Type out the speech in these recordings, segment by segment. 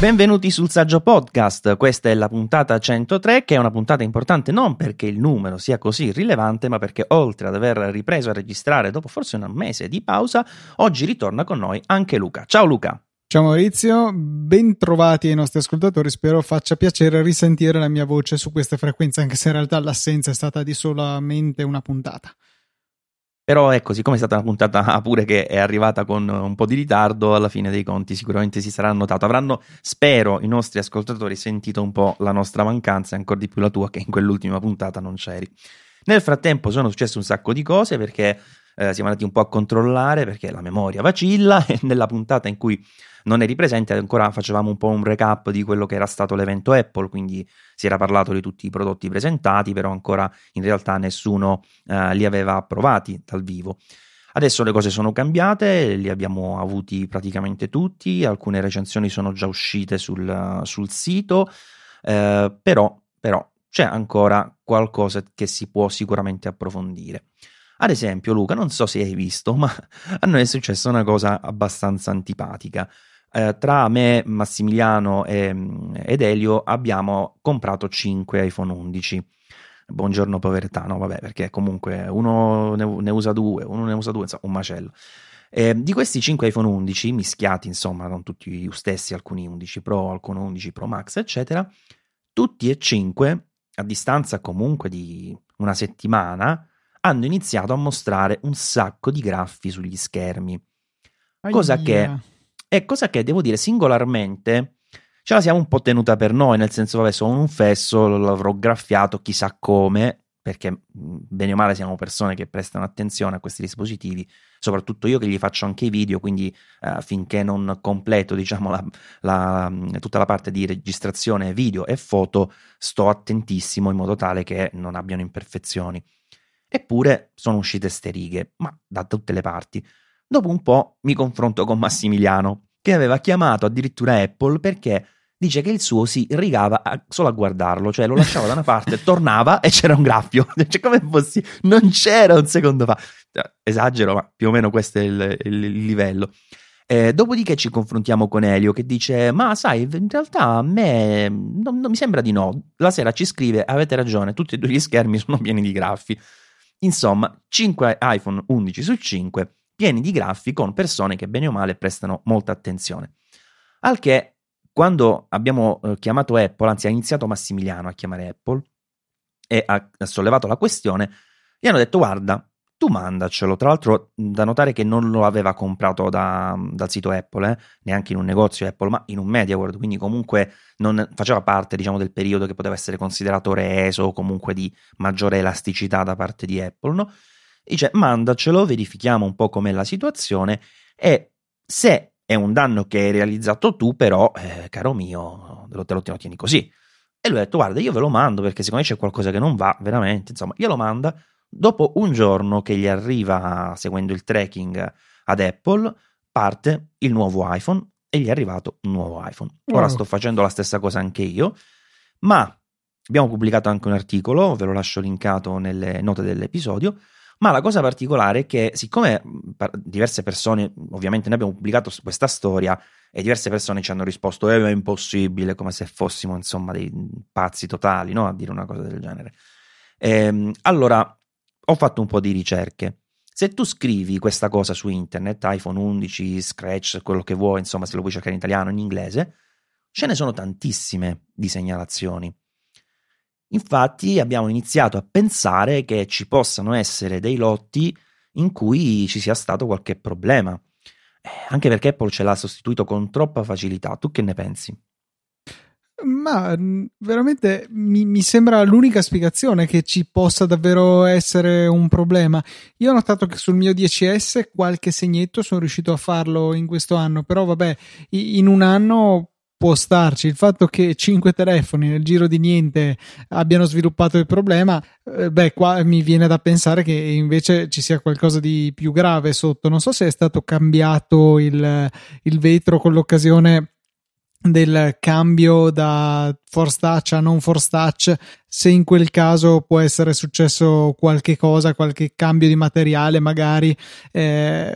Benvenuti sul Saggio Podcast, questa è la puntata 103 che è una puntata importante non perché il numero sia così rilevante ma perché oltre ad aver ripreso a registrare dopo forse un mese di pausa, oggi ritorna con noi anche Luca. Ciao Luca! Ciao Maurizio, ben trovati ai nostri ascoltatori, spero faccia piacere risentire la mia voce su queste frequenze anche se in realtà l'assenza è stata di solamente una puntata. Però ecco, siccome è stata una puntata pure che è arrivata con un po' di ritardo, alla fine dei conti sicuramente si sarà notato. Avranno, spero, i nostri ascoltatori sentito un po' la nostra mancanza e ancora di più la tua che in quell'ultima puntata non c'eri. Nel frattempo sono successe un sacco di cose perché eh, siamo andati un po' a controllare perché la memoria vacilla e nella puntata in cui non eri presente, ancora facevamo un po' un recap di quello che era stato l'evento Apple, quindi si era parlato di tutti i prodotti presentati, però ancora in realtà nessuno eh, li aveva provati dal vivo. Adesso le cose sono cambiate, li abbiamo avuti praticamente tutti, alcune recensioni sono già uscite sul, sul sito, eh, però, però c'è ancora qualcosa che si può sicuramente approfondire. Ad esempio, Luca, non so se hai visto, ma a noi è successa una cosa abbastanza antipatica eh, tra me, Massimiliano e, ed Elio abbiamo comprato 5 iPhone 11. Buongiorno povertà, no vabbè, perché comunque uno ne, ne usa due, uno ne usa due, insomma, un macello. Eh, di questi 5 iPhone 11 mischiati, insomma, non tutti gli stessi, alcuni 11 Pro, alcuni 11 Pro Max, eccetera, tutti e 5, a distanza comunque di una settimana, hanno iniziato a mostrare un sacco di graffi sugli schermi. Cosa Aia. che e cosa che devo dire singolarmente ce la siamo un po' tenuta per noi, nel senso, vabbè, sono un fesso, l'avrò graffiato chissà come, perché bene o male siamo persone che prestano attenzione a questi dispositivi, soprattutto io che gli faccio anche i video, quindi eh, finché non completo diciamo, la, la, tutta la parte di registrazione video e foto, sto attentissimo in modo tale che non abbiano imperfezioni. Eppure sono uscite ste righe, ma da tutte le parti. Dopo un po' mi confronto con Massimiliano, che aveva chiamato addirittura Apple perché dice che il suo si rigava a, solo a guardarlo, cioè lo lasciava da una parte, tornava e c'era un graffio. Cioè, come fossi? Non c'era un secondo fa. Cioè, esagero, ma più o meno questo è il, il, il livello. Eh, dopodiché ci confrontiamo con Elio che dice: Ma sai, in realtà a me non, non mi sembra di no. La sera ci scrive: Avete ragione, tutti e due gli schermi sono pieni di graffi. Insomma, 5 iPhone 11 su 5 pieni di graffi con persone che bene o male prestano molta attenzione. Al che, quando abbiamo eh, chiamato Apple, anzi ha iniziato Massimiliano a chiamare Apple e ha, sollevato la questione, gli hanno detto guarda, tu mandacelo. Tra l'altro, da notare che non lo aveva comprato da, dal sito Apple, eh, neanche in un negozio Apple, ma in un MediaWorld, quindi comunque non faceva parte, diciamo, del periodo che poteva essere considerato reso o comunque di maggiore elasticità da parte di Apple, no? Dice mandacelo, verifichiamo un po' com'è la situazione e se è un danno che hai realizzato tu, però, eh, caro mio, te lo, te lo tieni così. E lui ha detto, guarda, io ve lo mando perché secondo me c'è qualcosa che non va, veramente, insomma, glielo manda. Dopo un giorno che gli arriva, seguendo il tracking ad Apple, parte il nuovo iPhone e gli è arrivato un nuovo iPhone. Ora wow. sto facendo la stessa cosa anche io, ma abbiamo pubblicato anche un articolo, ve lo lascio linkato nelle note dell'episodio, ma la cosa particolare è che, siccome diverse persone, ovviamente noi abbiamo pubblicato questa storia e diverse persone ci hanno risposto: eh, è impossibile, come se fossimo insomma dei pazzi totali no? a dire una cosa del genere. Ehm, allora ho fatto un po' di ricerche. Se tu scrivi questa cosa su internet, iPhone 11, Scratch, quello che vuoi, insomma, se lo vuoi cercare in italiano o in inglese, ce ne sono tantissime di segnalazioni. Infatti abbiamo iniziato a pensare che ci possano essere dei lotti in cui ci sia stato qualche problema, eh, anche perché Apple ce l'ha sostituito con troppa facilità. Tu che ne pensi? Ma veramente mi, mi, sembra l'unica spiegazione che ci possa davvero essere un problema. Io ho notato che sul mio 10S qualche segnetto sono riuscito a farlo in questo anno, però vabbè, in un anno può starci. Il fatto che cinque telefoni nel giro di niente abbiano sviluppato il problema, eh, beh, qua mi viene da pensare che invece ci sia qualcosa di più grave sotto. Non so se è stato cambiato il, il vetro con l'occasione del cambio da force touch a non force touch, se in quel caso può essere successo qualche cosa, qualche cambio di materiale magari eh,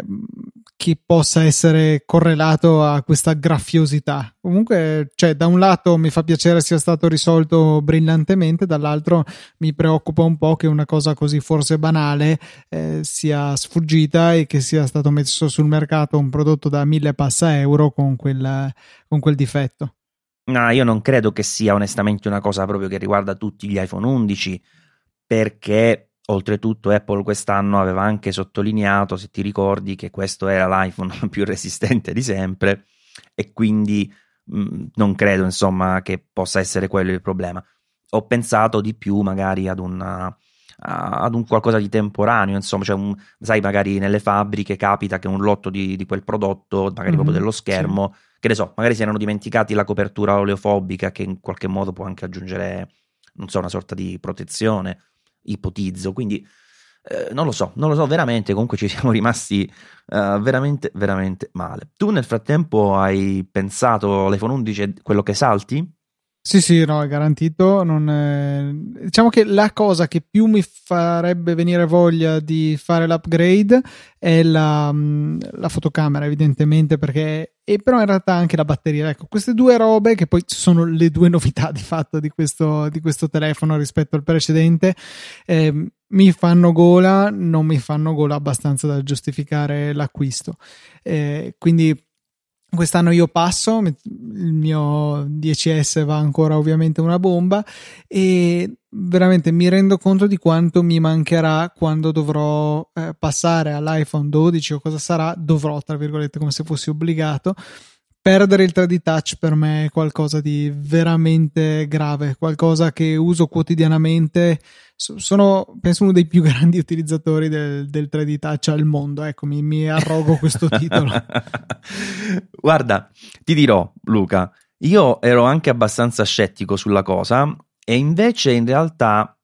che possa essere correlato a questa graffiosità. Comunque, cioè, da un lato mi fa piacere sia stato risolto brillantemente, dall'altro mi preoccupa un po' che una cosa così forse banale eh, sia sfuggita e che sia stato messo sul mercato un prodotto da mille passa euro con quel, con quel difetto. No, io non credo che sia onestamente una cosa proprio che riguarda tutti gli iPhone 11, perché Oltretutto Apple quest'anno aveva anche sottolineato, se ti ricordi, che questo era l'iPhone più resistente di sempre e quindi mh, mm, non credo insomma che possa essere quello il problema. Ho pensato di più magari ad una, ad un qualcosa di temporaneo, insomma, cioè un, sai, magari nelle fabbriche capita che un lotto di, di quel prodotto, magari mm-hmm, proprio dello schermo, sì. che ne so, magari si erano dimenticati la copertura oleofobica che in qualche modo può anche aggiungere, non so, una sorta di protezione ipotizzo, quindi eh, non lo so, non lo so veramente, comunque ci siamo rimasti uh, veramente, veramente male. Tu nel frattempo hai pensato all'iPhone 11 quello che salti? Sì, sì, no, è garantito. È... Diciamo che la cosa che più mi farebbe venire voglia di fare l'upgrade è la, mm, la fotocamera, evidentemente, perché... E però in realtà anche la batteria. Ecco, queste due robe, che poi sono le due novità di fatto di questo, di questo telefono rispetto al precedente, eh, mi fanno gola, non mi fanno gola abbastanza da giustificare l'acquisto. Eh, quindi Quest'anno io passo, il mio 10S va ancora ovviamente una bomba e veramente mi rendo conto di quanto mi mancherà quando dovrò eh, passare all'iPhone 12 o cosa sarà, dovrò tra virgolette come se fossi obbligato. Perdere il 3D touch per me è qualcosa di veramente grave, qualcosa che uso quotidianamente sono penso uno dei più grandi utilizzatori del, del 3D Touch al mondo. Ecco, mi, mi arrogo questo titolo. Guarda, ti dirò, Luca, io ero anche abbastanza scettico sulla cosa e invece in realtà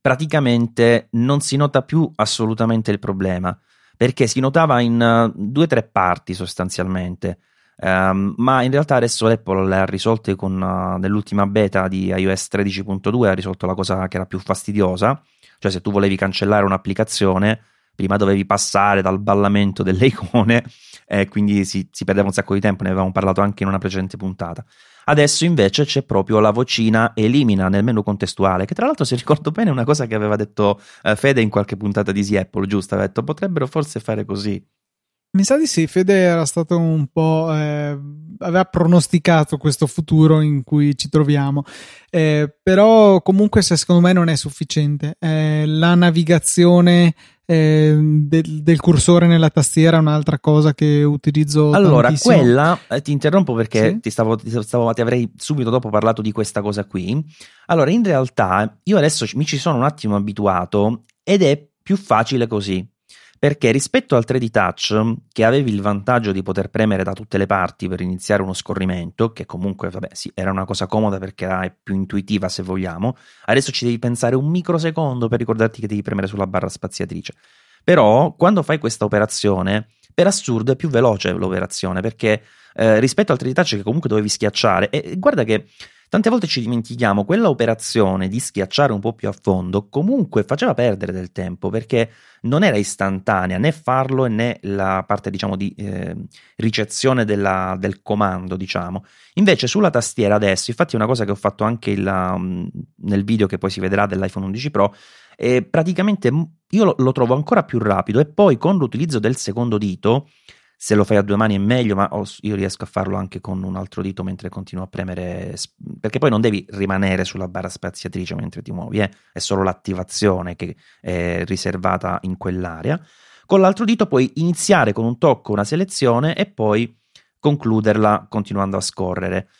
praticamente non si nota più assolutamente il problema perché si notava in uh, due o tre parti sostanzialmente. Um, ma in realtà adesso Apple le ha risolte con uh, nell'ultima beta di iOS 13.2 ha risolto la cosa che era più fastidiosa, cioè se tu volevi cancellare un'applicazione prima dovevi passare dal ballamento delle icone e quindi si, si, perdeva un sacco di tempo, ne avevamo parlato anche in una precedente puntata. Adesso invece c'è proprio la vocina elimina nel menu contestuale, che tra l'altro se ricordo bene è una cosa che aveva detto uh, Fede in qualche puntata di Easy Apple, giusto? Aveva detto potrebbero forse fare così. Mi sa di sì, Fede era stato un po'. Eh, aveva pronosticato questo futuro in cui ci troviamo. Eh, però, comunque, secondo me non è sufficiente. Eh, la navigazione eh, del, del, cursore nella tastiera è un'altra cosa che utilizzo. Allora, tantissimo. quella eh, ti interrompo perché sì? ti, stavo, ti, stavo, ti avrei subito dopo parlato di questa cosa qui. Allora, in realtà, io adesso mi ci sono un attimo abituato ed è più facile così perché rispetto al 3D Touch, che avevi il vantaggio di poter premere da tutte le parti per iniziare uno scorrimento, che comunque, vabbè, sì, era una cosa comoda perché era più intuitiva se vogliamo, adesso ci devi pensare un microsecondo per ricordarti che devi premere sulla barra spaziatrice. Però, quando fai questa operazione, per assurdo è più veloce l'operazione, perché eh, rispetto al 3D Touch che comunque dovevi schiacciare, e guarda che Tante volte ci dimentichiamo, quella operazione di schiacciare un po' più a fondo comunque faceva perdere del tempo perché non era istantanea né farlo né la parte diciamo di eh, ricezione della, del comando diciamo. Invece sulla tastiera adesso, infatti è una cosa che ho fatto anche il, um, nel video che poi si vedrà dell'iPhone 11 Pro, praticamente io lo, lo trovo ancora più rapido e poi con l'utilizzo del secondo dito se lo fai a due mani è meglio, ma io riesco a farlo anche con un altro dito mentre continuo a premere, perché poi non devi rimanere sulla barra spaziatrice mentre ti muovi, eh? è solo l'attivazione che è riservata in quell'area. Con l'altro dito puoi iniziare con un tocco una selezione e poi concluderla continuando a scorrere.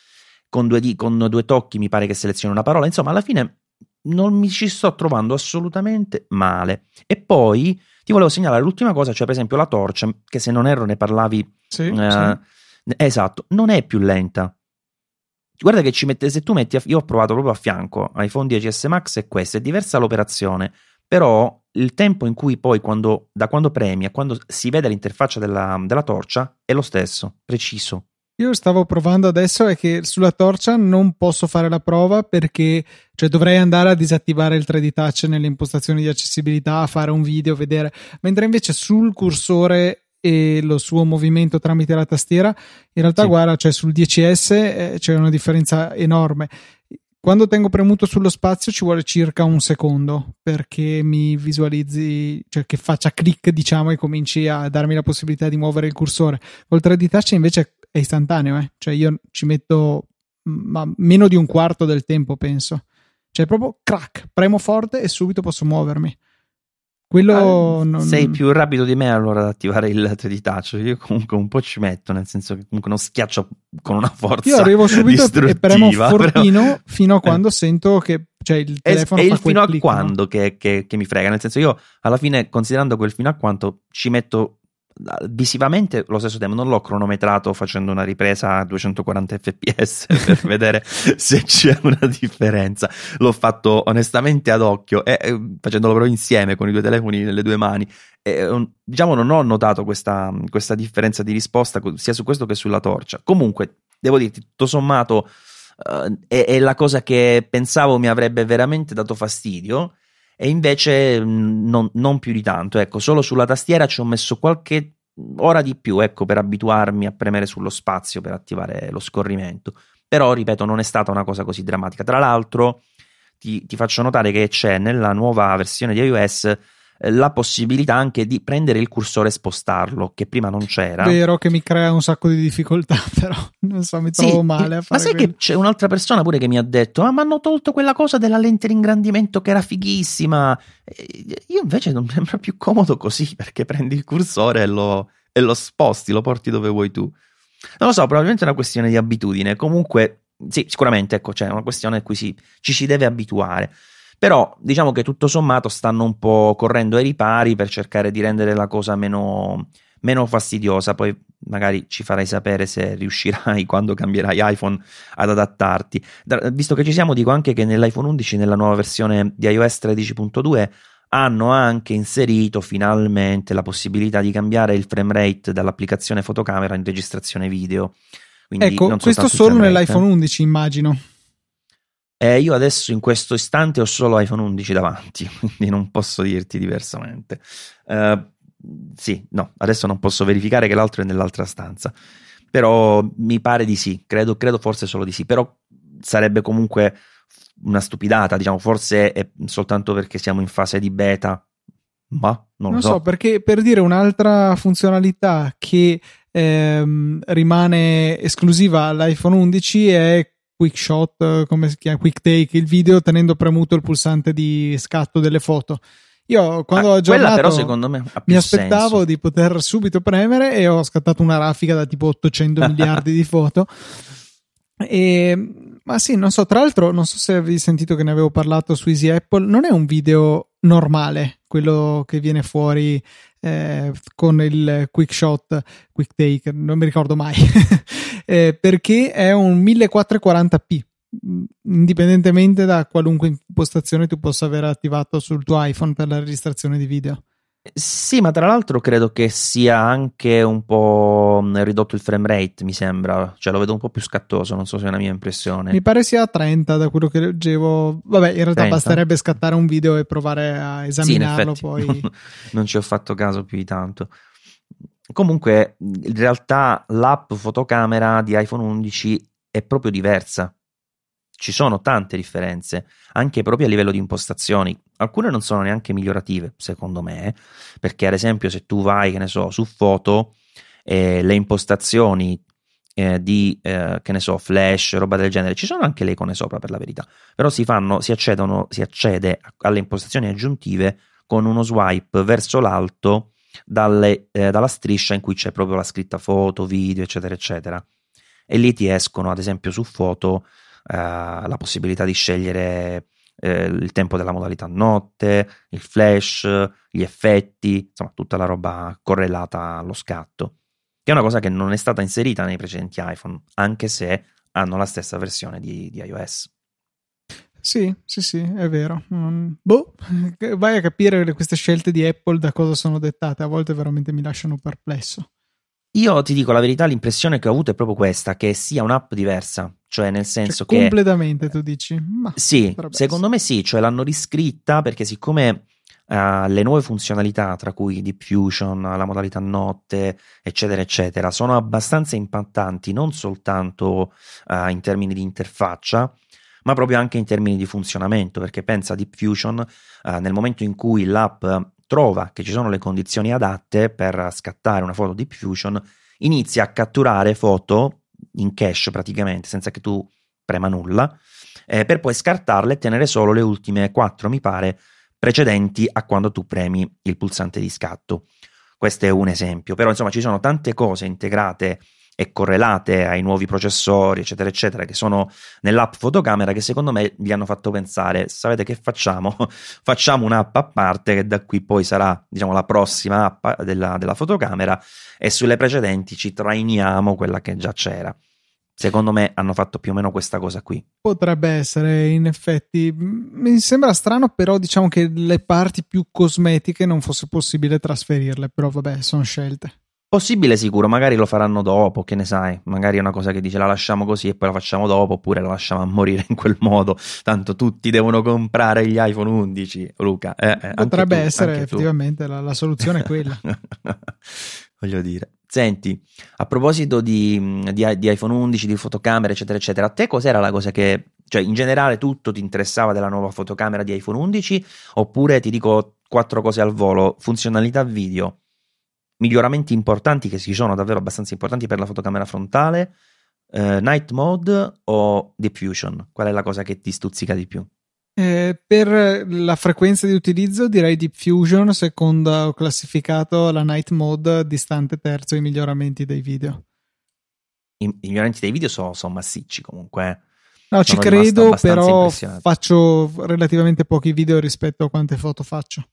Con due, di- con due tocchi mi pare che selezioni una parola, insomma alla fine non mi ci sto trovando assolutamente male. E poi ti volevo segnalare l'ultima cosa, cioè per esempio la torcia, che se non erro ne parlavi. Sì, eh, sì. Esatto, non è più lenta. Guarda che ci mette, se tu metti, io ho provato proprio a fianco iPhone 10S Max e questo, è diversa l'operazione, però il tempo in cui poi quando, da quando premi a quando si vede l'interfaccia della, della torcia è lo stesso, preciso. Io stavo provando adesso è che sulla torcia non posso fare la prova perché cioè, dovrei andare a disattivare il 3D touch nelle impostazioni di accessibilità, fare un video, vedere, mentre invece sul cursore e lo suo movimento tramite la tastiera, in realtà sì. guarda, cioè sul 10S eh, c'è una differenza enorme. Quando tengo premuto sullo spazio ci vuole circa un secondo perché mi visualizzi, cioè che faccia click diciamo e cominci a darmi la possibilità di muovere il cursore. Col 3D touch invece è istantaneo, eh? cioè io ci metto ma meno di un quarto del tempo penso. Cioè proprio crack, premo forte e subito posso muovermi. Quello ah, non... Sei più rapido di me allora ad attivare il 3D touch. Io comunque un po' ci metto, nel senso che comunque non schiaccio con una forza. Io arrivo subito e premo fortino però... fino a quando eh. sento che cioè, il telefono è, è il fino a click, quando no? che, che, che mi frega. Nel senso, io alla fine, considerando quel fino a quanto ci metto visivamente lo stesso tempo non l'ho cronometrato facendo una ripresa a 240 fps per vedere se c'è una differenza. L'ho fatto onestamente ad occhio e facendolo però insieme con i due telefoni nelle due mani. E, diciamo non ho notato questa, questa differenza di risposta sia su questo che sulla torcia. Comunque devo dirti tutto sommato uh, è, è la cosa che pensavo mi avrebbe veramente dato fastidio e invece mm, non, non, più di tanto. Ecco, solo sulla tastiera ci ho messo qualche ora di più, ecco, per abituarmi a premere sullo spazio per attivare lo scorrimento. Però, ripeto, non è stata una cosa così drammatica. Tra l'altro, ti, ti faccio notare che c'è nella nuova versione di iOS la possibilità anche di prendere il cursore e spostarlo, che prima non c'era. Vero che mi crea un sacco di difficoltà, però non so, mi trovo sì, male a fare Ma sai quello. che c'è un'altra persona pure che mi ha detto: Ah, ma hanno tolto quella cosa della lente di ingrandimento che era fighissima. Io invece non mi sembra più comodo così, perché prendi il cursore e lo, e lo sposti, lo porti dove vuoi tu. Non lo so, probabilmente è una questione di abitudine. Comunque, sì, sicuramente, ecco, c'è una questione a cui si, ci si deve abituare. Però diciamo che tutto sommato stanno un po' correndo ai ripari per cercare di rendere la cosa meno, meno fastidiosa. Poi magari ci farai sapere se riuscirai quando cambierai iPhone ad adattarti. Da, visto che ci siamo, dico anche che nell'iPhone 11, nella nuova versione di iOS 13.2, hanno anche inserito finalmente la possibilità di cambiare il frame rate dall'applicazione fotocamera in registrazione video. Quindi ecco, questo solo nell'iPhone 11, immagino. Eh, io adesso in questo istante ho solo iPhone 11 davanti, quindi non posso dirti diversamente. Uh, sì, no, adesso non posso verificare che l'altro è nell'altra stanza, però mi pare di sì, credo, credo forse solo di sì, però sarebbe comunque una stupidata, diciamo, forse è soltanto perché siamo in fase di beta, ma non, non lo so. so. perché per dire un'altra funzionalità che ehm, rimane esclusiva all'iPhone 11 è quick shot, come si chiama, quick take il video tenendo premuto il pulsante di scatto delle foto. Io quando ah, ho aggiornato però secondo me mi aspettavo senso. di poter subito premere e ho scattato una raffica da tipo 800 miliardi di foto. E, ma sì, non so, tra l'altro non so se avevi sentito che ne avevo parlato su Easy Apple, non è un video normale quello che viene fuori eh, con il quick shot, quick take, non mi ricordo mai, eh, perché è un 1440p, indipendentemente da qualunque impostazione tu possa aver attivato sul tuo iPhone per la registrazione di video. Sì, ma tra l'altro credo che sia anche un po' ridotto il frame rate, mi sembra, cioè lo vedo un po' più scattoso, non so se è una mia impressione. Mi pare sia a 30 da quello che leggevo. Vabbè, in realtà 30? basterebbe scattare un video e provare a esaminarlo sì, poi. Non, non ci ho fatto caso più di tanto. Comunque, in realtà l'app fotocamera di iPhone 11 è proprio diversa ci sono tante differenze, anche proprio a livello di impostazioni. Alcune non sono neanche migliorative, secondo me, perché ad esempio se tu vai, che ne so, su foto, eh, le impostazioni eh, di, eh, che ne so, flash, roba del genere, ci sono anche le icone sopra per la verità, però si fanno, si accedono, si accede alle impostazioni aggiuntive con uno swipe verso l'alto dalle, eh, dalla striscia in cui c'è proprio la scritta foto, video, eccetera, eccetera. E lì ti escono, ad esempio, su foto la possibilità di scegliere eh, il tempo della modalità notte, il flash, gli effetti, insomma tutta la roba correlata allo scatto, che è una cosa che non è stata inserita nei precedenti iPhone, anche se hanno la stessa versione di, di iOS. Sì, sì, sì, è vero. Um, boh, vai a capire queste scelte di Apple da cosa sono dettate, a volte veramente mi lasciano perplesso. Io ti dico la verità, l'impressione che ho avuto è proprio questa, che sia un'app diversa, cioè nel senso cioè, che... Completamente, tu dici? Ma sì, secondo me sì, cioè l'hanno riscritta perché siccome uh, le nuove funzionalità, tra cui diffusion, la modalità notte, eccetera, eccetera, sono abbastanza impattanti non soltanto uh, in termini di interfaccia, ma proprio anche in termini di funzionamento, perché pensa diffusion uh, nel momento in cui l'app trova che ci sono le condizioni adatte per scattare una foto Deep Fusion, inizia a catturare foto in cache praticamente, senza che tu prema nulla, eh, per poi scartarle e tenere solo le ultime quattro, mi pare, precedenti a quando tu premi il pulsante di scatto. Questo è un esempio, però insomma ci sono tante cose integrate e correlate ai nuovi processori, eccetera, eccetera, che sono nell'app fotocamera che secondo me gli hanno fatto pensare, sapete che facciamo? facciamo un'app a parte che da qui poi sarà, diciamo, la prossima app della, della fotocamera e sulle precedenti ci trainiamo quella che già c'era. Secondo me hanno fatto più o meno questa cosa qui. Potrebbe essere, in effetti. Mi sembra strano, però, diciamo che le parti più cosmetiche non fosse possibile trasferirle, però vabbè, sono scelte. Possibile sicuro, magari lo faranno dopo, che ne sai, magari è una cosa che dice la lasciamo così e poi la facciamo dopo, oppure la lasciamo a morire in quel modo, tanto tutti devono comprare gli iPhone 11, Luca. Eh, eh, Potrebbe tu, essere effettivamente la, la, soluzione è quella. Voglio dire. Senti, a proposito di, di, di, iPhone 11, di fotocamere, eccetera, eccetera, a te cos'era la cosa che, cioè in generale tutto ti interessava della nuova fotocamera di iPhone 11? Oppure ti dico quattro cose al volo, funzionalità video, miglioramenti importanti che ci sono davvero abbastanza importanti per la fotocamera frontale, eh, night mode o diffusion? Qual è la cosa che ti stuzzica di più? Eh, per la frequenza di utilizzo direi Diffusion, secondo ho classificato la night mode distante terzo i miglioramenti dei video. I, i miglioramenti dei video sono, sono massicci comunque. Eh. No, ci credo, però faccio relativamente pochi video rispetto a quante foto faccio.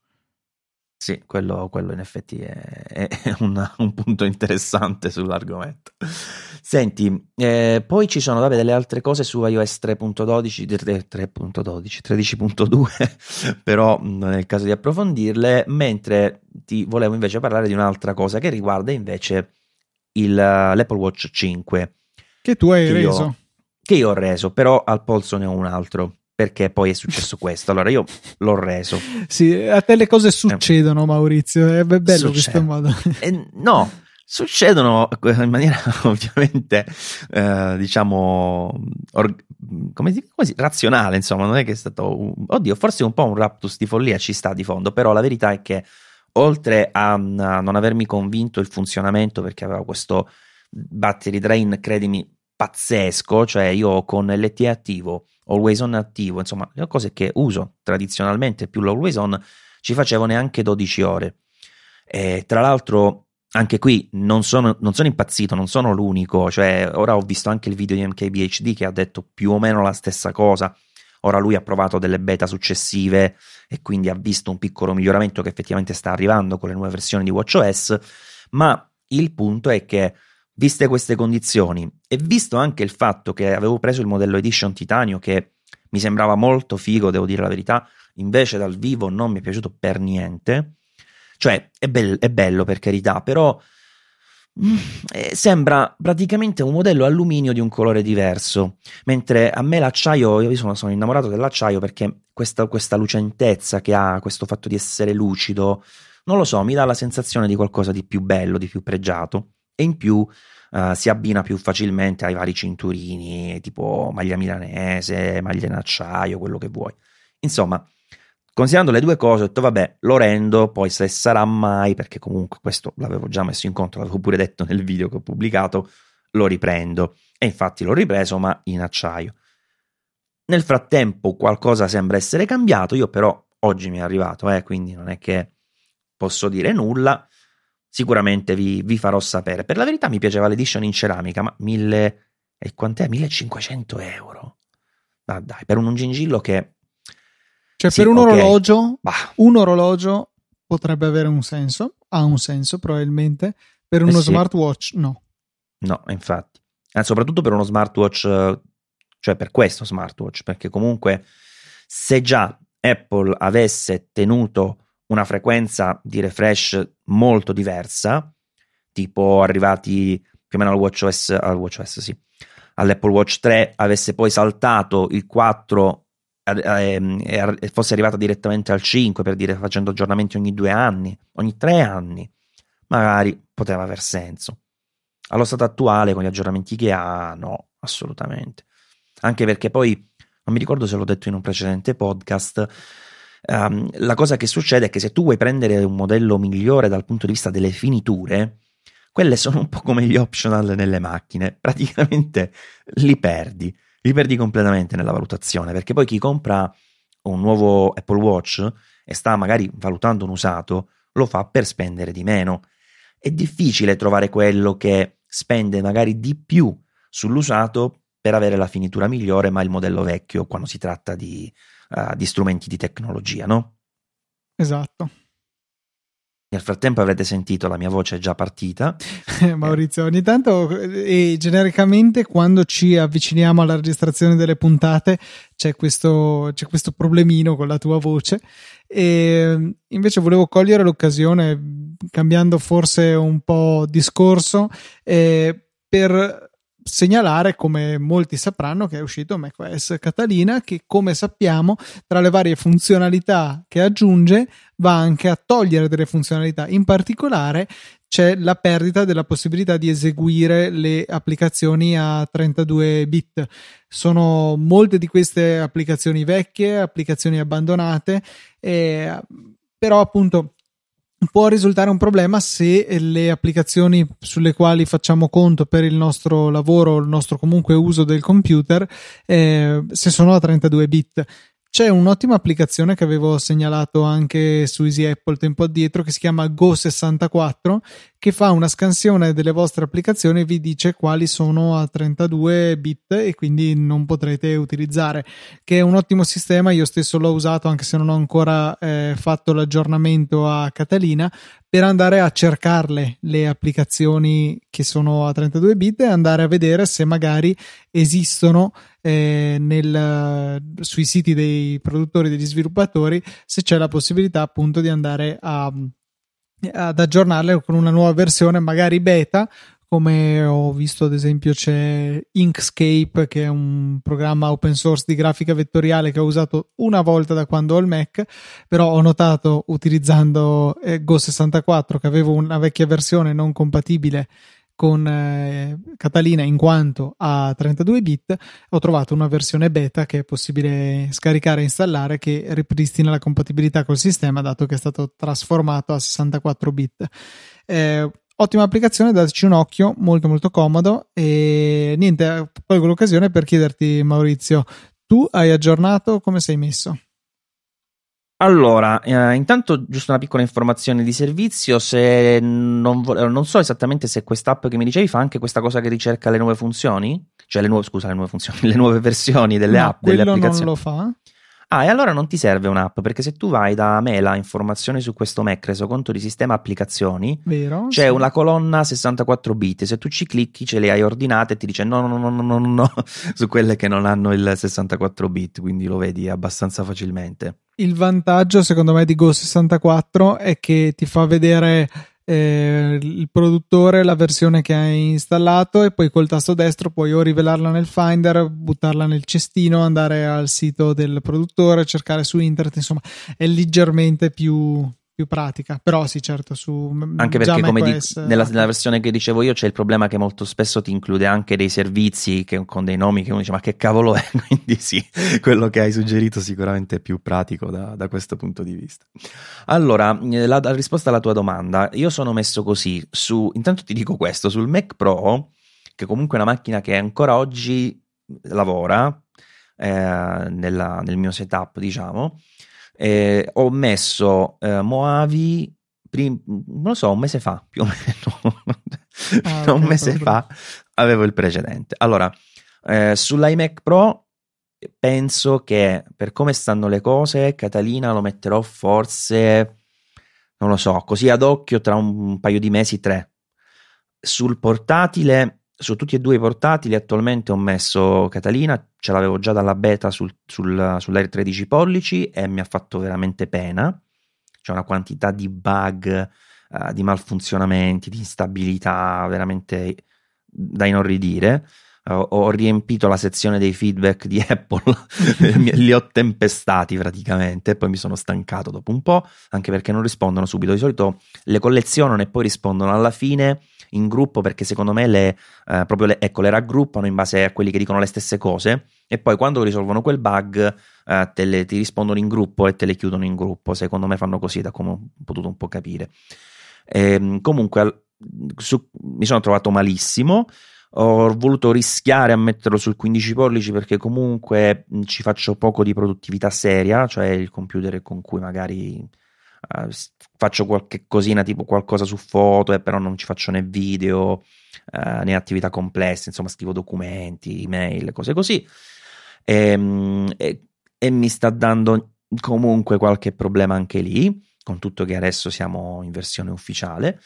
Sì, quello, quello in effetti è, è un, un, punto interessante sull'argomento. Senti, eh, poi ci sono vabbè, delle altre cose su iOS 3.12, 3.12, 13.2, però non è il caso di approfondirle, mentre ti volevo invece parlare di un'altra cosa che riguarda invece il, l'Apple Watch 5. Che tu hai che reso. Io, che io ho reso, però al polso ne ho un altro perché poi è successo questo. Allora io l'ho reso. Sì, a te le cose succedono, Maurizio. È bello Succede. questo modo. Eh, no, succedono in maniera ovviamente, eh, diciamo, or- come si, come si, razionale. Insomma, non è che è stato. Un, oddio, forse un po' un raptus di follia ci sta di fondo, però la verità è che oltre a, a non avermi convinto il funzionamento perché aveva questo battery drain, credimi, pazzesco, cioè io con LTE attivo always on attivo, insomma, le cose che uso tradizionalmente più l'always on, ci facevo neanche 12 ore. E tra l'altro, anche qui non sono, non sono impazzito, non sono l'unico, cioè ora ho visto anche il video di MKBHD che ha detto più o meno la stessa cosa. Ora lui ha provato delle beta successive e quindi ha visto un piccolo miglioramento che effettivamente sta arrivando con le nuove versioni di WatchOS, ma il punto è che Viste queste condizioni e visto anche il fatto che avevo preso il modello Edition Titanio che mi sembrava molto figo, devo dire la verità, invece dal vivo non mi è piaciuto per niente. Cioè, è, be- è bello per carità, però mm, eh, sembra praticamente un modello alluminio di un colore diverso. Mentre a me l'acciaio, io sono, sono innamorato dell'acciaio perché questa, questa lucentezza che ha, questo fatto di essere lucido, non lo so, mi dà la sensazione di qualcosa di più bello, di più pregiato e in più uh, si abbina più facilmente ai vari cinturini, tipo maglia milanese, maglia in acciaio, quello che vuoi. Insomma, considerando le due cose, ho detto vabbè, lo rendo, poi se sarà mai, perché comunque questo l'avevo già messo in conto, l'avevo pure detto nel video che ho pubblicato, lo riprendo. E infatti l'ho ripreso, ma in acciaio. Nel frattempo qualcosa sembra essere cambiato, io però oggi mi è arrivato, eh, quindi non è che posso dire nulla sicuramente vi, vi, farò sapere. Per la verità mi piaceva l'edition in ceramica, ma 1000 e quant'è? 1500 euro. Ma dai, per un gingillo che... Cioè sì, per un okay. orologio, bah. un orologio potrebbe avere un senso, ha un senso probabilmente, per uno eh sì. smartwatch no. No, infatti. Eh, soprattutto per uno smartwatch, cioè per questo smartwatch, perché comunque se già Apple avesse tenuto una frequenza di refresh molto diversa, tipo arrivati più o meno al WatchOS, al WatchOS sì, all'Apple Watch 3 avesse poi saltato il 4 ehm, e fosse arrivata direttamente al 5 per dire facendo aggiornamenti ogni due anni, ogni tre anni, magari poteva aver senso. Allo stato attuale, con gli aggiornamenti che ha, no, assolutamente. Anche perché poi, non mi ricordo se l'ho detto in un precedente podcast, um, la cosa che succede è che se tu vuoi prendere un modello migliore dal punto di vista delle finiture, quelle sono un po' come gli optional nelle macchine, praticamente li perdi, li perdi completamente nella valutazione, perché poi chi compra un nuovo Apple Watch e sta magari valutando un usato, lo fa per spendere di meno. È difficile trovare quello che spende magari di più sull'usato per avere la finitura migliore, ma il modello vecchio quando si tratta di, uh, di strumenti di tecnologia, no? Esatto. Nel frattempo avrete sentito la mia voce è già partita. Maurizio, ogni tanto e genericamente quando ci avviciniamo alla registrazione delle puntate c'è questo, c'è questo problemino con la tua voce e invece volevo cogliere l'occasione cambiando forse un po' discorso eh, per segnalare, come molti sapranno, che è uscito macOS Catalina, che come sappiamo, tra le varie funzionalità che aggiunge, va anche a togliere delle funzionalità. In particolare c'è la perdita della possibilità di eseguire le applicazioni a 32 bit. Sono molte di queste applicazioni vecchie, applicazioni abbandonate, eh, però appunto può risultare un problema se le applicazioni sulle quali facciamo conto per il nostro lavoro, il nostro comunque uso del computer, eh, se sono a 32 bit. C'è un'ottima applicazione che avevo segnalato anche su Easy Apple tempo addietro che si chiama Go64 che fa una scansione delle vostre applicazioni e vi dice quali sono a 32 bit e quindi non potrete utilizzare che è un ottimo sistema. Io stesso l'ho usato anche se non ho ancora eh, fatto l'aggiornamento a Catalina per andare a cercarle le applicazioni che sono a 32 bit e andare a vedere se magari esistono eh, nel, sui siti dei produttori, degli sviluppatori, se c'è la possibilità appunto di andare a, ad aggiornarle con una nuova versione, magari beta, come ho visto ad esempio c'è Inkscape che è un programma open source di grafica vettoriale che ho usato una volta da quando ho il Mac però ho notato utilizzando eh, Go64 che avevo una vecchia versione non compatibile con eh, Catalina in quanto a 32 bit ho trovato una versione beta che è possibile scaricare e installare che ripristina la compatibilità col sistema dato che è stato trasformato a 64 bit. Eh, ottima applicazione dateci un occhio molto molto comodo. E niente colgo l'occasione per chiederti Maurizio tu hai aggiornato? Come sei messo? Allora, eh, intanto giusto una piccola informazione di servizio, se non, vo- non, so esattamente se quest'app che mi dicevi fa anche questa cosa che ricerca le nuove funzioni, cioè le nuove, scusa, le nuove funzioni, le nuove versioni delle no, app, delle applicazioni. non lo fa? Ah, e allora non ti serve un'app, perché se tu vai da Mela informazioni su questo Mac reso conto di sistema applicazioni, Vero, c'è sì. una colonna 64 bit, se tu ci clicchi ce le hai ordinate e ti dice no, no, no, no, no, no, no, su quelle che non hanno il 64 bit, quindi lo vedi abbastanza facilmente. Il vantaggio secondo me di Go64 è che ti fa vedere eh, il produttore la versione che hai installato e poi col tasto destro puoi o rivelarla nel Finder, buttarla nel cestino, andare al sito del produttore, cercare su internet, insomma è leggermente più, più pratica, però sì, certo, su anche perché come di, nella, nella, versione che dicevo io c'è il problema che molto spesso ti include anche dei servizi che, con dei nomi che uno dice ma che cavolo è, quindi sì, quello che hai suggerito sicuramente è più pratico da, da questo punto di vista. Allora, eh, la, la, risposta alla tua domanda, io sono messo così, su, intanto ti dico questo, sul Mac Pro, che comunque è una macchina che ancora oggi lavora eh, nella, nel mio setup, diciamo, eh, ho messo eh, Moavi, prim- non lo so, un mese fa più o meno, ah, un mese fa avevo il precedente. Allora, eh, sull'iMac Pro penso che per come stanno le cose, Catalina lo metterò forse, non lo so, così ad occhio tra un paio di mesi, tre. Sul portatile su tutti e due i portatili attualmente ho messo Catalina, ce l'avevo già dalla beta sul, sul, sull'Air 13 pollici e mi ha fatto veramente pena. C'è una quantità di bug uh, di malfunzionamenti, di instabilità veramente da inorridire. Uh, ho riempito la sezione dei feedback di Apple, li ho tempestati praticamente, poi mi sono stancato dopo un po', anche perché non rispondono subito. Di solito le collezionano e poi rispondono alla fine in gruppo perché secondo me le, uh, proprio le, ecco, le raggruppano in base a quelli che dicono le stesse cose e poi quando risolvono quel bug te le, ti rispondono in gruppo e te le chiudono in gruppo. Secondo me fanno così, da come ho potuto un po' capire. E, ehm, comunque su, mi sono trovato malissimo. Ho voluto rischiare a metterlo sul 15 pollici perché comunque ci faccio poco di produttività seria, cioè il computer con cui magari uh, faccio qualche cosina tipo qualcosa su foto, e però non ci faccio né video uh, né attività complesse, insomma scrivo documenti, email, cose così. E, ehm, e, e mi sta dando comunque qualche problema anche lì, con tutto che adesso siamo in versione ufficiale.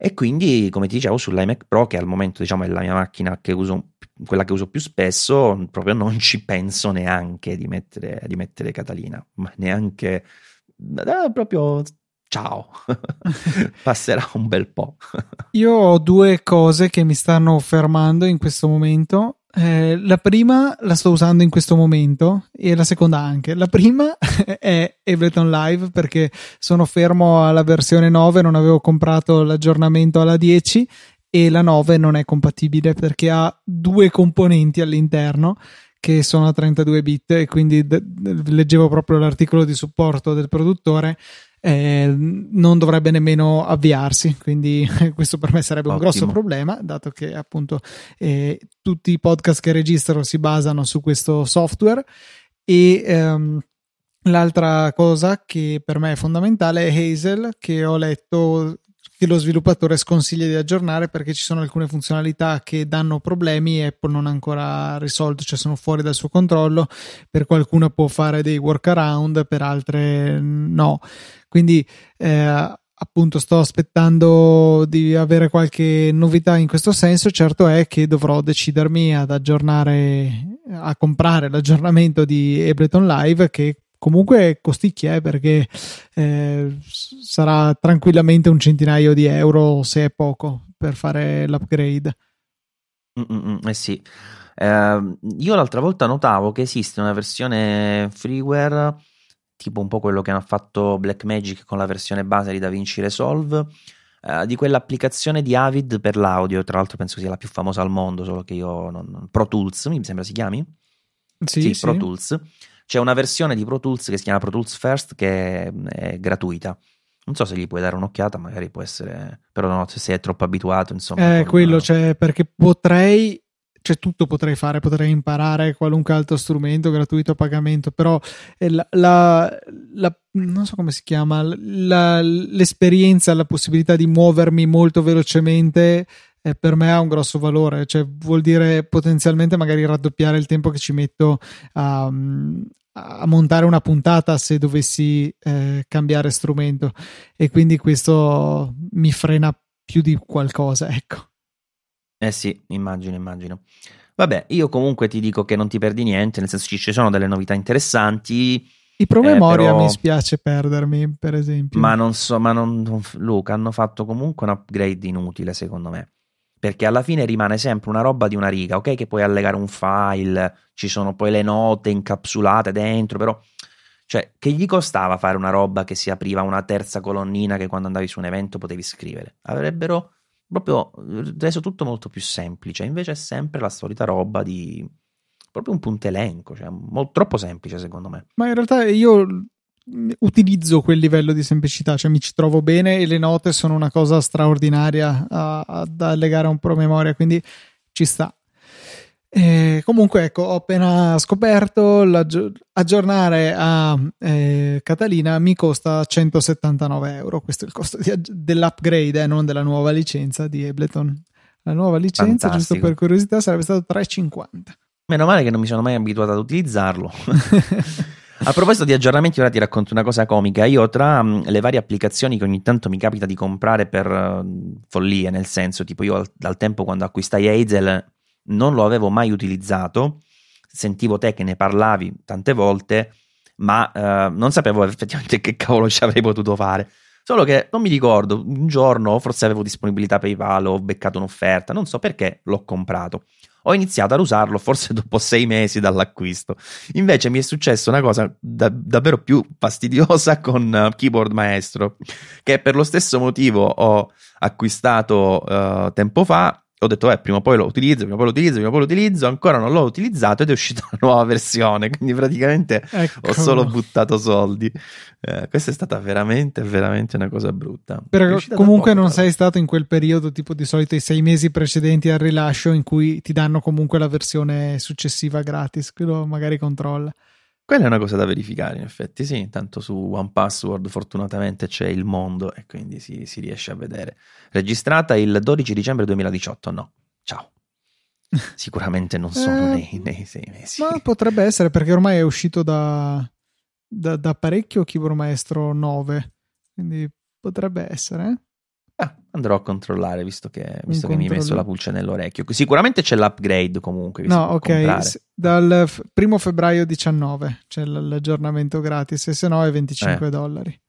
E quindi, come ti dicevo, sull'iMac Pro, che al momento diciamo, è la mia macchina che uso, quella che uso più spesso, proprio non ci penso neanche di mettere, di mettere Catalina, ma neanche eh, proprio ciao, passerà un bel po'. Io ho due cose che mi stanno fermando in questo momento eh, la prima la sto usando in questo momento e la seconda anche. La prima è Ableton Live perché sono fermo alla versione 9, non avevo comprato l'aggiornamento alla 10 e la 9 non è compatibile perché ha due componenti all'interno che sono a 32 bit e quindi d- d- leggevo proprio l'articolo di supporto del produttore eh, non dovrebbe nemmeno avviarsi, quindi questo per me sarebbe Ottimo. un grosso problema, dato che appunto eh, tutti i podcast che registro si basano su questo software e ehm, l'altra cosa che per me è fondamentale è Hazel, che ho letto che lo sviluppatore sconsiglia di aggiornare perché ci sono alcune funzionalità che danno problemi e Apple non ha ancora risolto, cioè sono fuori dal suo controllo. Per qualcuna può fare dei workaround, per altre no. Quindi eh, appunto sto aspettando di avere qualche novità in questo senso. Certo è che dovrò decidermi ad aggiornare, a comprare l'aggiornamento di Ableton Live che comunque costicchia eh, perché eh, sarà tranquillamente un centinaio di euro se è poco per fare l'upgrade. Mm-mm, eh sì. Eh, io l'altra volta notavo che esiste una versione freeware, tipo un po' quello che hanno fatto Blackmagic con la versione base di DaVinci Resolve, eh, di quell'applicazione di Avid per l'audio, tra l'altro penso sia la più famosa al mondo, solo che io non... Pro Tools, mi sembra si chiami? Sì, sì, sì. Pro Tools c'è una versione di Pro Tools che si chiama Pro Tools First che è gratuita. Non so se gli puoi dare un'occhiata, magari può essere, però no, se sei troppo abituato, insomma. Eh, quello, cioè, perché potrei, cioè tutto potrei fare, potrei imparare qualunque altro strumento gratuito a pagamento, però eh, la, la, la, non so come si chiama, l'esperienza, la possibilità di muovermi molto velocemente eh, per me ha un grosso valore, cioè vuol dire potenzialmente magari raddoppiare il tempo che ci metto a, a montare una puntata se dovessi eh, cambiare strumento e quindi questo mi frena più di qualcosa, ecco. Eh sì, immagino, immagino. Vabbè, io comunque ti dico che non ti perdi niente, nel senso ci sono delle novità interessanti. I promemoria eh, però... mi spiace perdermi, per esempio. Ma non so, ma non, non, Luca, hanno fatto comunque un upgrade inutile, secondo me perché alla fine rimane sempre una roba di una riga, ok? Che puoi allegare un file, ci sono poi le note incapsulate dentro, però cioè che gli costava fare una roba che si apriva una terza colonnina che quando andavi su un evento potevi scrivere? Avrebbero proprio reso tutto molto più semplice, invece è sempre la solita roba di proprio un punto elenco, cioè molto, troppo semplice secondo me. Ma in realtà io utilizzo quel livello di semplicità, cioè mi ci trovo bene e le note sono una cosa straordinaria da legare a un promemoria, quindi ci sta. E comunque, ecco, ho appena scoperto aggiornare a eh, Catalina mi costa 179 euro. Questo è il costo di, dell'upgrade, eh, non della nuova licenza di Ableton. La nuova licenza, Fantastico. giusto per curiosità, sarebbe stato 3,50. Meno male che non mi sono mai abituato ad utilizzarlo. A proposito di aggiornamenti, ora ti racconto una cosa comica. Io tra um, le varie applicazioni che ogni tanto mi capita di comprare per uh, follie, nel senso, tipo io al, dal tempo quando acquistai Hazel non lo avevo mai utilizzato, sentivo te che ne parlavi tante volte, ma uh, non sapevo effettivamente che cavolo ci avrei potuto fare. Solo che non mi ricordo, un giorno forse avevo disponibilità PayPal, ho beccato un'offerta, non so perché l'ho comprato. Ho iniziato ad usarlo forse dopo sei mesi dall'acquisto. Invece mi è successa una cosa da- davvero più fastidiosa con uh, Keyboard Maestro, che per lo stesso motivo ho acquistato uh, tempo fa ho detto, eh, prima o poi lo utilizzo, prima o poi lo utilizzo, prima o poi lo utilizzo, ancora non l'ho utilizzato ed è uscita una nuova versione, quindi praticamente ecco. ho solo buttato soldi. Eh, questa è stata veramente, veramente una cosa brutta. Però comunque poco, non però. sei stato in quel periodo, tipo di solito i sei mesi precedenti al rilascio, in cui ti danno comunque la versione successiva gratis, quello magari controlla. Quella è una cosa da verificare, in effetti, sì. Tanto su One Password fortunatamente c'è il mondo e quindi si, si riesce a vedere. Registrata il 12 dicembre 2018, no. Ciao. Sicuramente non sono eh, nei, nei, sei mesi. Ma potrebbe essere perché ormai è uscito da, da, da parecchio Keyboard Maestro 9. Quindi potrebbe essere. Eh? Ah, andrò a controllare visto che, visto che mi hai messo la pulce nell'orecchio. Sicuramente c'è l'upgrade comunque. no, ok. S- dal f- primo febbraio 19 c'è l- l'aggiornamento gratis, e se no è 25 eh. dollari.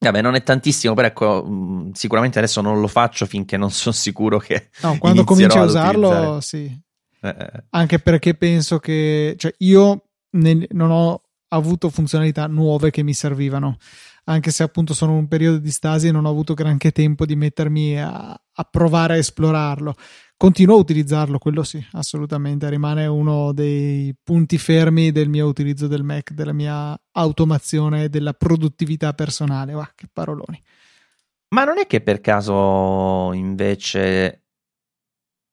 Vabbè, non è tantissimo, però ecco, mm, sicuramente adesso non lo faccio finché non sono sicuro che. No, quando cominci a usarlo, sì. Eh, eh. Anche perché penso che. Cioè, io ne- non ho avuto funzionalità nuove che mi servivano anche se appunto sono in un periodo di stasi e non ho avuto granché tempo di mettermi a, a provare a esplorarlo. Continuo a utilizzarlo, quello sì, assolutamente, rimane uno dei punti fermi del mio utilizzo del Mac, della mia automazione della produttività personale. Va, che paroloni. Ma non è che per caso invece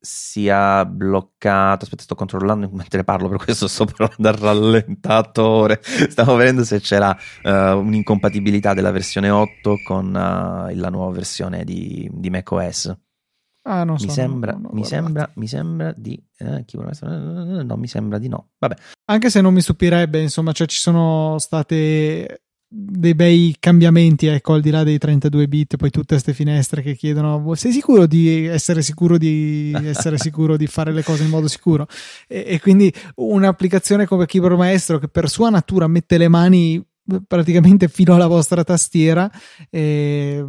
sia bloccato. Aspetta, sto controllando mentre parlo, per questo sto parlando al rallentatore. Stavo vedendo se c'era uh, un'incompatibilità della versione 8 con uh, la nuova versione di, di macOS. Ah, non mi so, sembra, non, non mi, sembra, mi sembra di eh, no, mi sembra di no. Vabbè. Anche se non mi stupirebbe, insomma, cioè ci sono state dei bei cambiamenti, ecco, al di là dei 32 bit, poi tutte queste finestre che chiedono sei sicuro di essere sicuro di essere sicuro di fare le cose in modo sicuro? E, e quindi un'applicazione come Keyboard Maestro che per sua natura mette le mani praticamente fino alla vostra tastiera eh,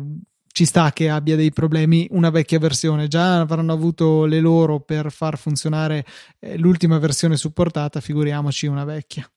ci sta che abbia dei problemi una vecchia versione già avranno avuto le loro per far funzionare eh, l'ultima versione supportata figuriamoci una vecchia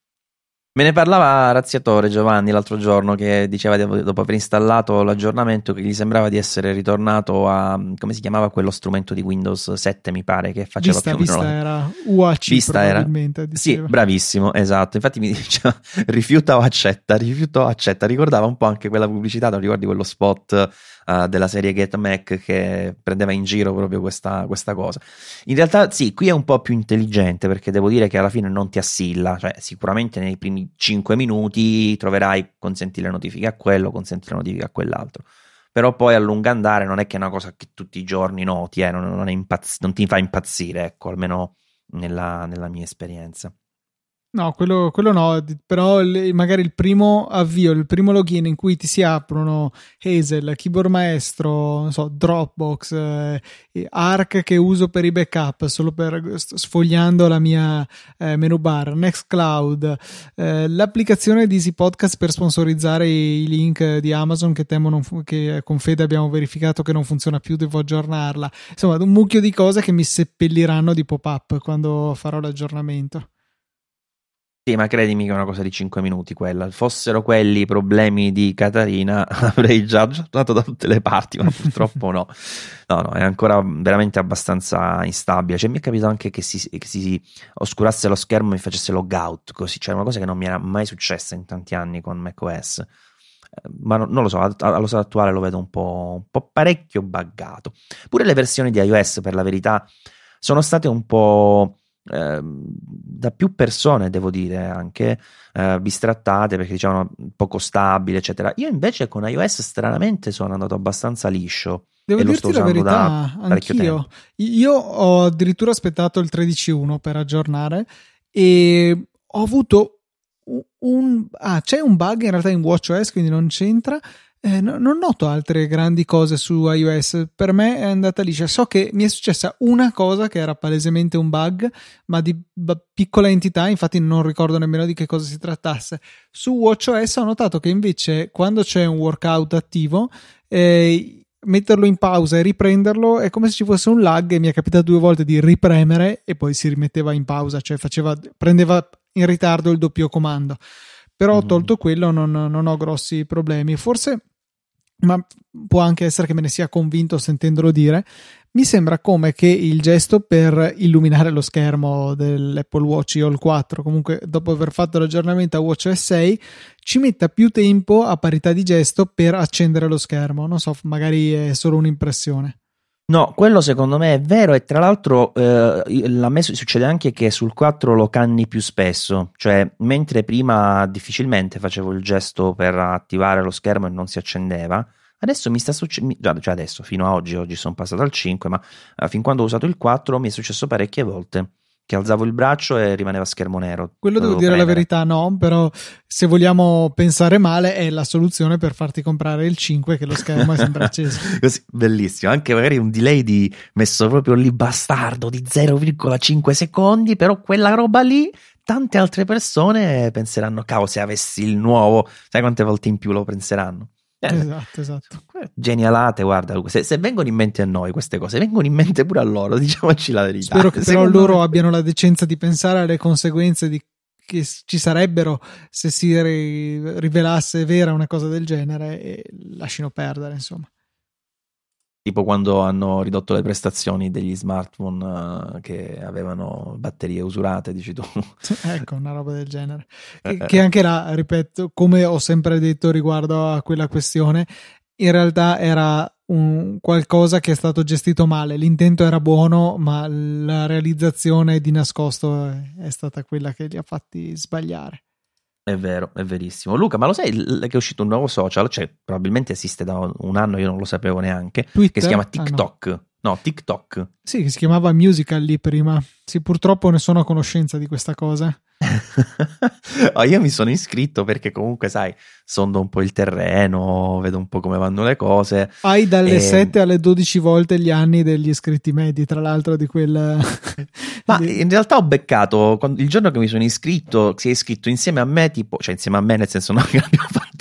Me ne parlava Razziatore Giovanni l'altro giorno che diceva dopo aver installato l'aggiornamento che gli sembrava di essere ritornato a come si chiamava quello strumento di Windows 7 mi pare che faceva Vista, più Vista era UAC Vista era. Sì, bravissimo, esatto. Infatti mi diceva rifiuta o accetta, rifiuta o accetta. Ricordava un po' anche quella pubblicità, non ricordi quello spot uh, della serie Get Mac che prendeva in giro proprio questa, questa, cosa. In realtà sì, qui è un po' più intelligente perché devo dire che alla fine non ti assilla, cioè sicuramente nei primi 5 minuti troverai consenti le notifiche a quello, consenti le notifiche a quell'altro. Però poi a lungo andare non è che è una cosa che tutti i giorni noti, eh, non, non, impazz- non ti fa impazzire, ecco, almeno nella, nella mia esperienza. No, quello, quello, no, però magari il primo avvio, il primo login in cui ti si aprono Hazel, Keyboard Maestro, so, Dropbox, eh, Arc che uso per i backup, solo per sfogliando la mia eh, menu bar, Nextcloud, eh, l'applicazione di Easy Podcast per sponsorizzare i, i link di Amazon che temo non fu- che con Fede abbiamo verificato che non funziona più, devo aggiornarla. Insomma, un mucchio di cose che mi seppelliranno di pop-up quando farò l'aggiornamento. Sì, ma credimi che è una cosa di 5 minuti quella. Fossero quelli i problemi di Catarina, avrei già aggiornato da tutte le parti, ma purtroppo no. No, no, è ancora veramente abbastanza instabile. Cioè, mi è capitato anche che si, che si oscurasse lo schermo e mi facesse logout, così. Cioè, una cosa che non mi era mai successa in tanti anni con macOS. Eh, ma no, non lo so, allo stato attuale lo vedo un po', un po' parecchio buggato. Pure le versioni di iOS, per la verità, sono state un po' Ehm, da più persone, devo dire, anche eh, bistrattate perché dicevano poco stabile, eccetera. Io invece con iOS stranamente sono andato abbastanza liscio. Devo dirti la verità, anch'io. Io ho addirittura aspettato il 13.1 per aggiornare e ho avuto un... Ah, c'è un bug in realtà in WatchOS, quindi non c'entra eh, no, non noto altre grandi cose su iOS. Per me è andata liscia. So che mi è successa una cosa che era palesemente un bug, ma di b- piccola entità, infatti non ricordo nemmeno di che cosa si trattasse. Su WatchOS ho notato che invece quando c'è un workout attivo eh, metterlo in pausa e riprenderlo è come se ci fosse un lag e mi è capitato due volte di ripremere e poi si rimetteva in pausa, cioè faceva, prendeva in ritardo il doppio comando. Però mm. tolto quello non, non ho grossi problemi. Forse ma può anche essere che me ne sia convinto sentendolo dire, mi sembra come che il gesto per illuminare lo schermo dell'Apple Watch All 4, comunque dopo aver fatto l'aggiornamento a WatchOS 6, ci metta più tempo a parità di gesto per accendere lo schermo. Non so, magari è solo un'impressione. No, quello secondo me è vero e tra l'altro eh, a me succede anche che sul 4 lo canni più spesso, cioè mentre prima difficilmente facevo il gesto per attivare lo schermo e non si accendeva, Adesso mi sta succedendo, cioè adesso, fino a oggi, oggi sono passato al 5, ma uh, fin quando ho usato il 4 mi è successo parecchie volte che alzavo il braccio e rimaneva schermo nero. Quello devo dire premere. la verità, no, però se vogliamo pensare male è la soluzione per farti comprare il 5 che lo schermo è sempre acceso. Così, bellissimo, anche magari un delay di messo proprio lì bastardo di 0,5 secondi, però quella roba lì tante altre persone penseranno, cavolo, se avessi il nuovo, sai quante volte in più lo penseranno? Eh, esatto, esatto. Genialate, guarda, se, se, vengono in mente a noi queste cose, vengono in mente pure a loro, diciamoci la verità. Spero che però loro me... abbiano la decenza di pensare alle conseguenze di, che ci sarebbero se si ri, rivelasse vera una cosa del genere e lasciano perdere, insomma tipo quando hanno ridotto le prestazioni degli smartphone uh, che avevano batterie usurate, dici tu. ecco, una roba del genere. Che, che anche là, ripeto, come ho sempre detto riguardo a quella questione, in realtà era un qualcosa che è stato gestito male. L'intento era buono, ma la realizzazione di nascosto è, è stata quella che li ha fatti sbagliare. È vero, è verissimo. Luca, ma lo sai che è uscito un nuovo social? Cioè, probabilmente esiste da un anno, io non lo sapevo neanche. Twitter? Che si chiama TikTok. Ah, no. No, TikTok. Sì, che si chiamava Musical lì prima. Sì, purtroppo ne sono a conoscenza di questa cosa. Oh, io mi sono iscritto perché comunque, sai, sondo un po' il terreno, vedo un po' come vanno le cose. Hai dalle e... 7 alle 12 volte gli anni degli iscritti medi, tra l'altro di quel... Ma in realtà ho beccato, quando, il giorno che mi sono iscritto, si è iscritto insieme a me, tipo, cioè insieme a me nel senso non che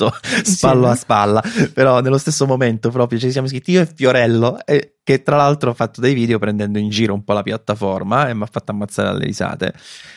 abbiamo fatto spallo a spalla, però nello stesso momento proprio ci siamo iscritti io e Fiorello, e, che tra l'altro ha fatto dei video prendendo in giro un po' la piattaforma e mi ha fatto ammazzare dalle risate.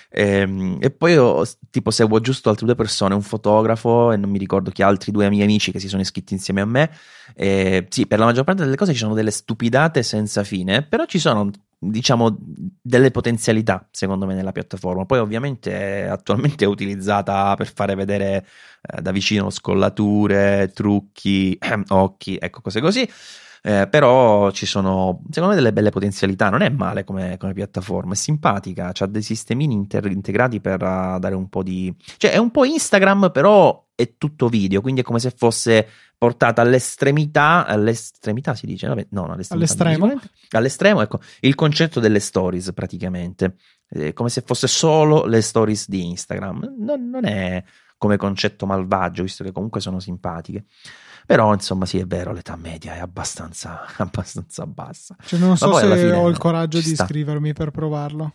E, ehm, e poi io, tipo, seguo giusto altre due persone, un fotografo e non mi ricordo chi altri due miei amici che si sono iscritti insieme a me. E, sì, per la maggior parte delle cose ci sono delle stupidate senza fine, però ci sono diciamo delle potenzialità secondo me nella piattaforma. Poi ovviamente attualmente è utilizzata per fare vedere eh, da vicino scollature trucchi occhi ecco cose così eh, però ci sono secondo me delle belle potenzialità, non è male come, come piattaforma, è simpatica, ha dei sistemini inter- integrati per uh, dare un po' di... cioè è un po' Instagram però è tutto video, quindi è come se fosse portata all'estremità, all'estremità si dice, Vabbè, no, no all'estremo. all'estremo, ecco, il concetto delle stories praticamente, è come se fosse solo le stories di Instagram, non, non è come concetto malvagio, visto che comunque sono simpatiche. Però, insomma, sì, è vero, l'età media è abbastanza, abbastanza bassa. Cioè, non so se ho il coraggio di sta. iscrivermi per provarlo.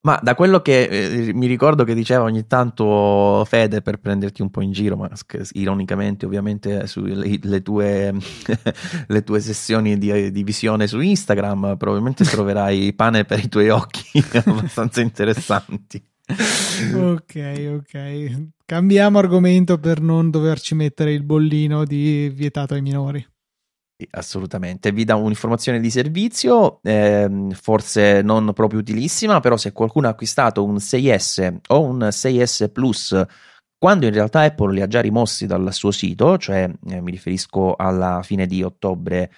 Ma da quello che eh, mi ricordo che diceva ogni tanto Fede per prenderti un po' in giro, ma ironicamente ovviamente sulle le tue, le tue sessioni di, di, visione su Instagram, probabilmente troverai pane per i tuoi occhi abbastanza interessanti. Ok, ok. Cambiamo argomento per non doverci mettere il bollino di vietato ai minori. Assolutamente, vi dà un'informazione di servizio, eh, forse non proprio utilissima, però se qualcuno ha acquistato un 6S o un 6S Plus, quando in realtà Apple li ha già rimossi dal suo sito, cioè eh, mi riferisco alla fine di ottobre,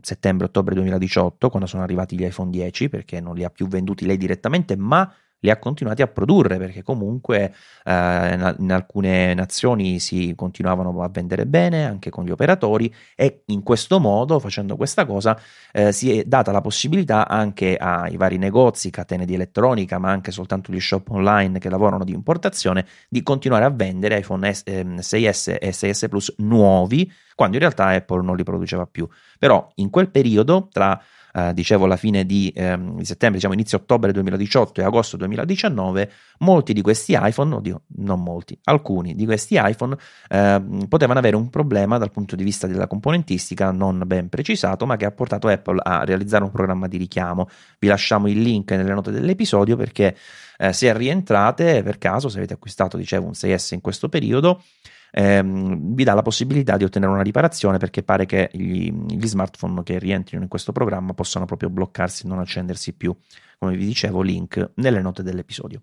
settembre-ottobre 2018, quando sono arrivati gli iPhone 10, perché non li ha più venduti lei direttamente, ma li ha continuati a produrre perché comunque eh, in alcune nazioni si continuavano a vendere bene anche con gli operatori e in questo modo, facendo questa cosa, eh, si è data la possibilità anche ai vari negozi, catene di elettronica, ma anche soltanto gli shop online che lavorano di importazione, di continuare a vendere iPhone S, eh, 6S e 6S Plus nuovi, quando in realtà Apple non li produceva più. Però in quel periodo, tra eh, dicevo alla fine di, ehm, di, settembre, diciamo inizio ottobre 2018 e agosto 2019, molti di questi iPhone, oddio, non molti, alcuni di questi iPhone eh, potevano avere un problema dal punto di vista della componentistica non ben precisato, ma che ha portato Apple a realizzare un programma di richiamo. Vi lasciamo il link nelle note dell'episodio perché eh, se rientrate per caso, se avete acquistato, dicevo, un 6S in questo periodo, ehm, vi dà la possibilità di ottenere una riparazione perché pare che gli, gli smartphone che rientrino in questo programma possano proprio bloccarsi e non accendersi più. Come vi dicevo, link nelle note dell'episodio.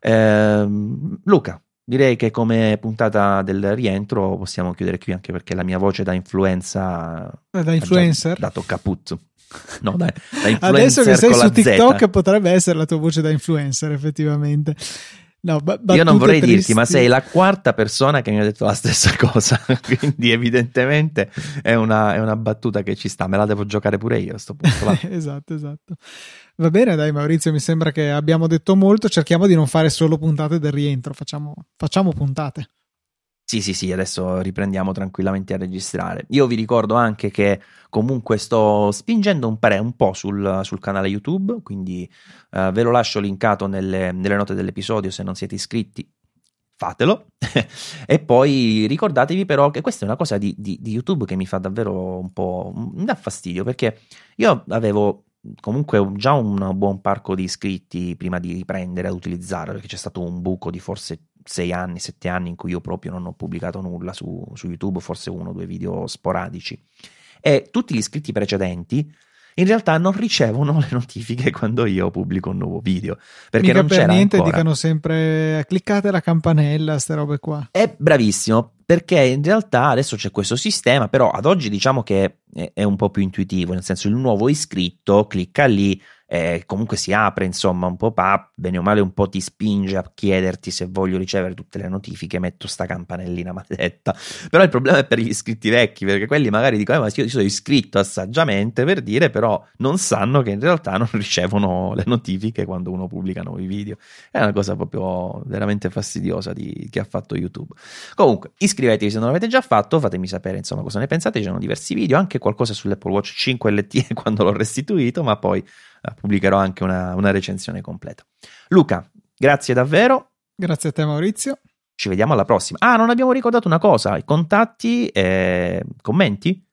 Eh, Luca, direi che come puntata del rientro possiamo chiudere qui anche perché la mia voce da influenza eh, da influencer dato caput. No, dai, da Adesso che sei su TikTok Z. potrebbe essere la tua voce da influencer, effettivamente. No, b- Io non vorrei tristi. dirti, ma sei la quarta persona che mi ha detto la stessa cosa. Quindi, evidentemente è una, è una, battuta che ci sta. Me la devo giocare pure io a sto punto. esatto, esatto. Va bene, dai, Maurizio. Mi sembra che abbiamo detto molto. Cerchiamo di non fare solo puntate del rientro. Facciamo, facciamo puntate. Sì, sì, sì, adesso riprendiamo tranquillamente a registrare. Io vi ricordo anche che comunque sto spingendo un, pare, un po' sul, sul, canale YouTube, quindi uh, ve lo lascio linkato nelle, nelle note dell'episodio se non siete iscritti. Fatelo e poi ricordatevi però che questa è una cosa di, di, di YouTube che mi fa davvero un po'. mi dà fastidio perché io avevo comunque già un buon parco di iscritti prima di riprendere ad utilizzarlo perché c'è stato un buco di forse sei anni, sette anni in cui io proprio non ho pubblicato nulla su, su YouTube, forse uno o due video sporadici. E tutti gli iscritti precedenti in realtà non ricevono le notifiche quando io pubblico un nuovo video. Perché Mica non per niente ancora. dicono sempre cliccate la campanella, queste robe qua. È bravissimo, perché in realtà adesso c'è questo sistema, però ad oggi diciamo che è un po' più intuitivo, nel senso il nuovo iscritto clicca lì, eh, comunque si apre insomma un pop-up, bene o male un po' ti spinge a chiederti se voglio ricevere tutte le notifiche, metto sta campanellina maledetta. Però il problema è per gli iscritti vecchi, perché quelli magari dicono, eh, ma io sono iscritto assaggiamente per dire, però non sanno che in realtà non ricevono le notifiche quando uno pubblica nuovi video. È una cosa proprio veramente fastidiosa di, che ha fatto YouTube. Comunque, iscrivetevi se non l'avete già fatto, fatemi sapere insomma cosa ne pensate, ci sono diversi video, anche qualcosa sull'Apple Watch 5 LTE quando l'ho restituito, ma poi pubblicherò anche una, una recensione completa. Luca, grazie davvero. Grazie a te Maurizio. Ci vediamo alla prossima. Ah, non abbiamo ricordato una cosa, i contatti e commenti?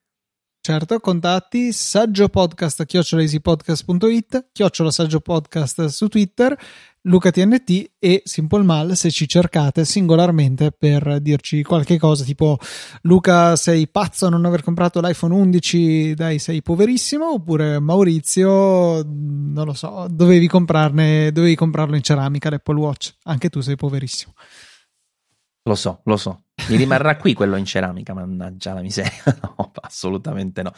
Certo, contatti saggiopodcast chiocciolaeasypodcast.it, chiocciola saggiopodcast su Twitter Luca TNT e Simple Mal se ci cercate singolarmente per dirci qualche cosa tipo Luca sei pazzo a non aver comprato l'iPhone 11 dai sei poverissimo. Oppure Maurizio non lo so dovevi comprarne dovevi comprarlo in ceramica l'Apple Watch. Anche tu sei poverissimo. Lo so lo so mi rimarrà qui quello in ceramica, mannaggia la miseria. No, assolutamente no.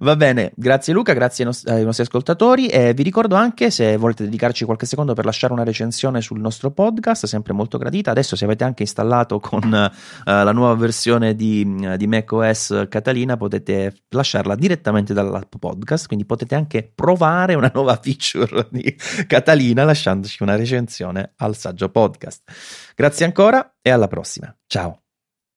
Va bene, grazie Luca, grazie ai nostri, ascoltatori e vi ricordo anche se volete dedicarci qualche secondo per lasciare una recensione sul nostro podcast, sempre molto gradita. Adesso se avete anche installato con uh, la nuova versione di, di macOS Catalina potete lasciarla direttamente dall'app podcast, quindi potete anche provare una nuova feature di Catalina lasciandoci una recensione al saggio podcast. Grazie ancora e alla prossima. Ciao.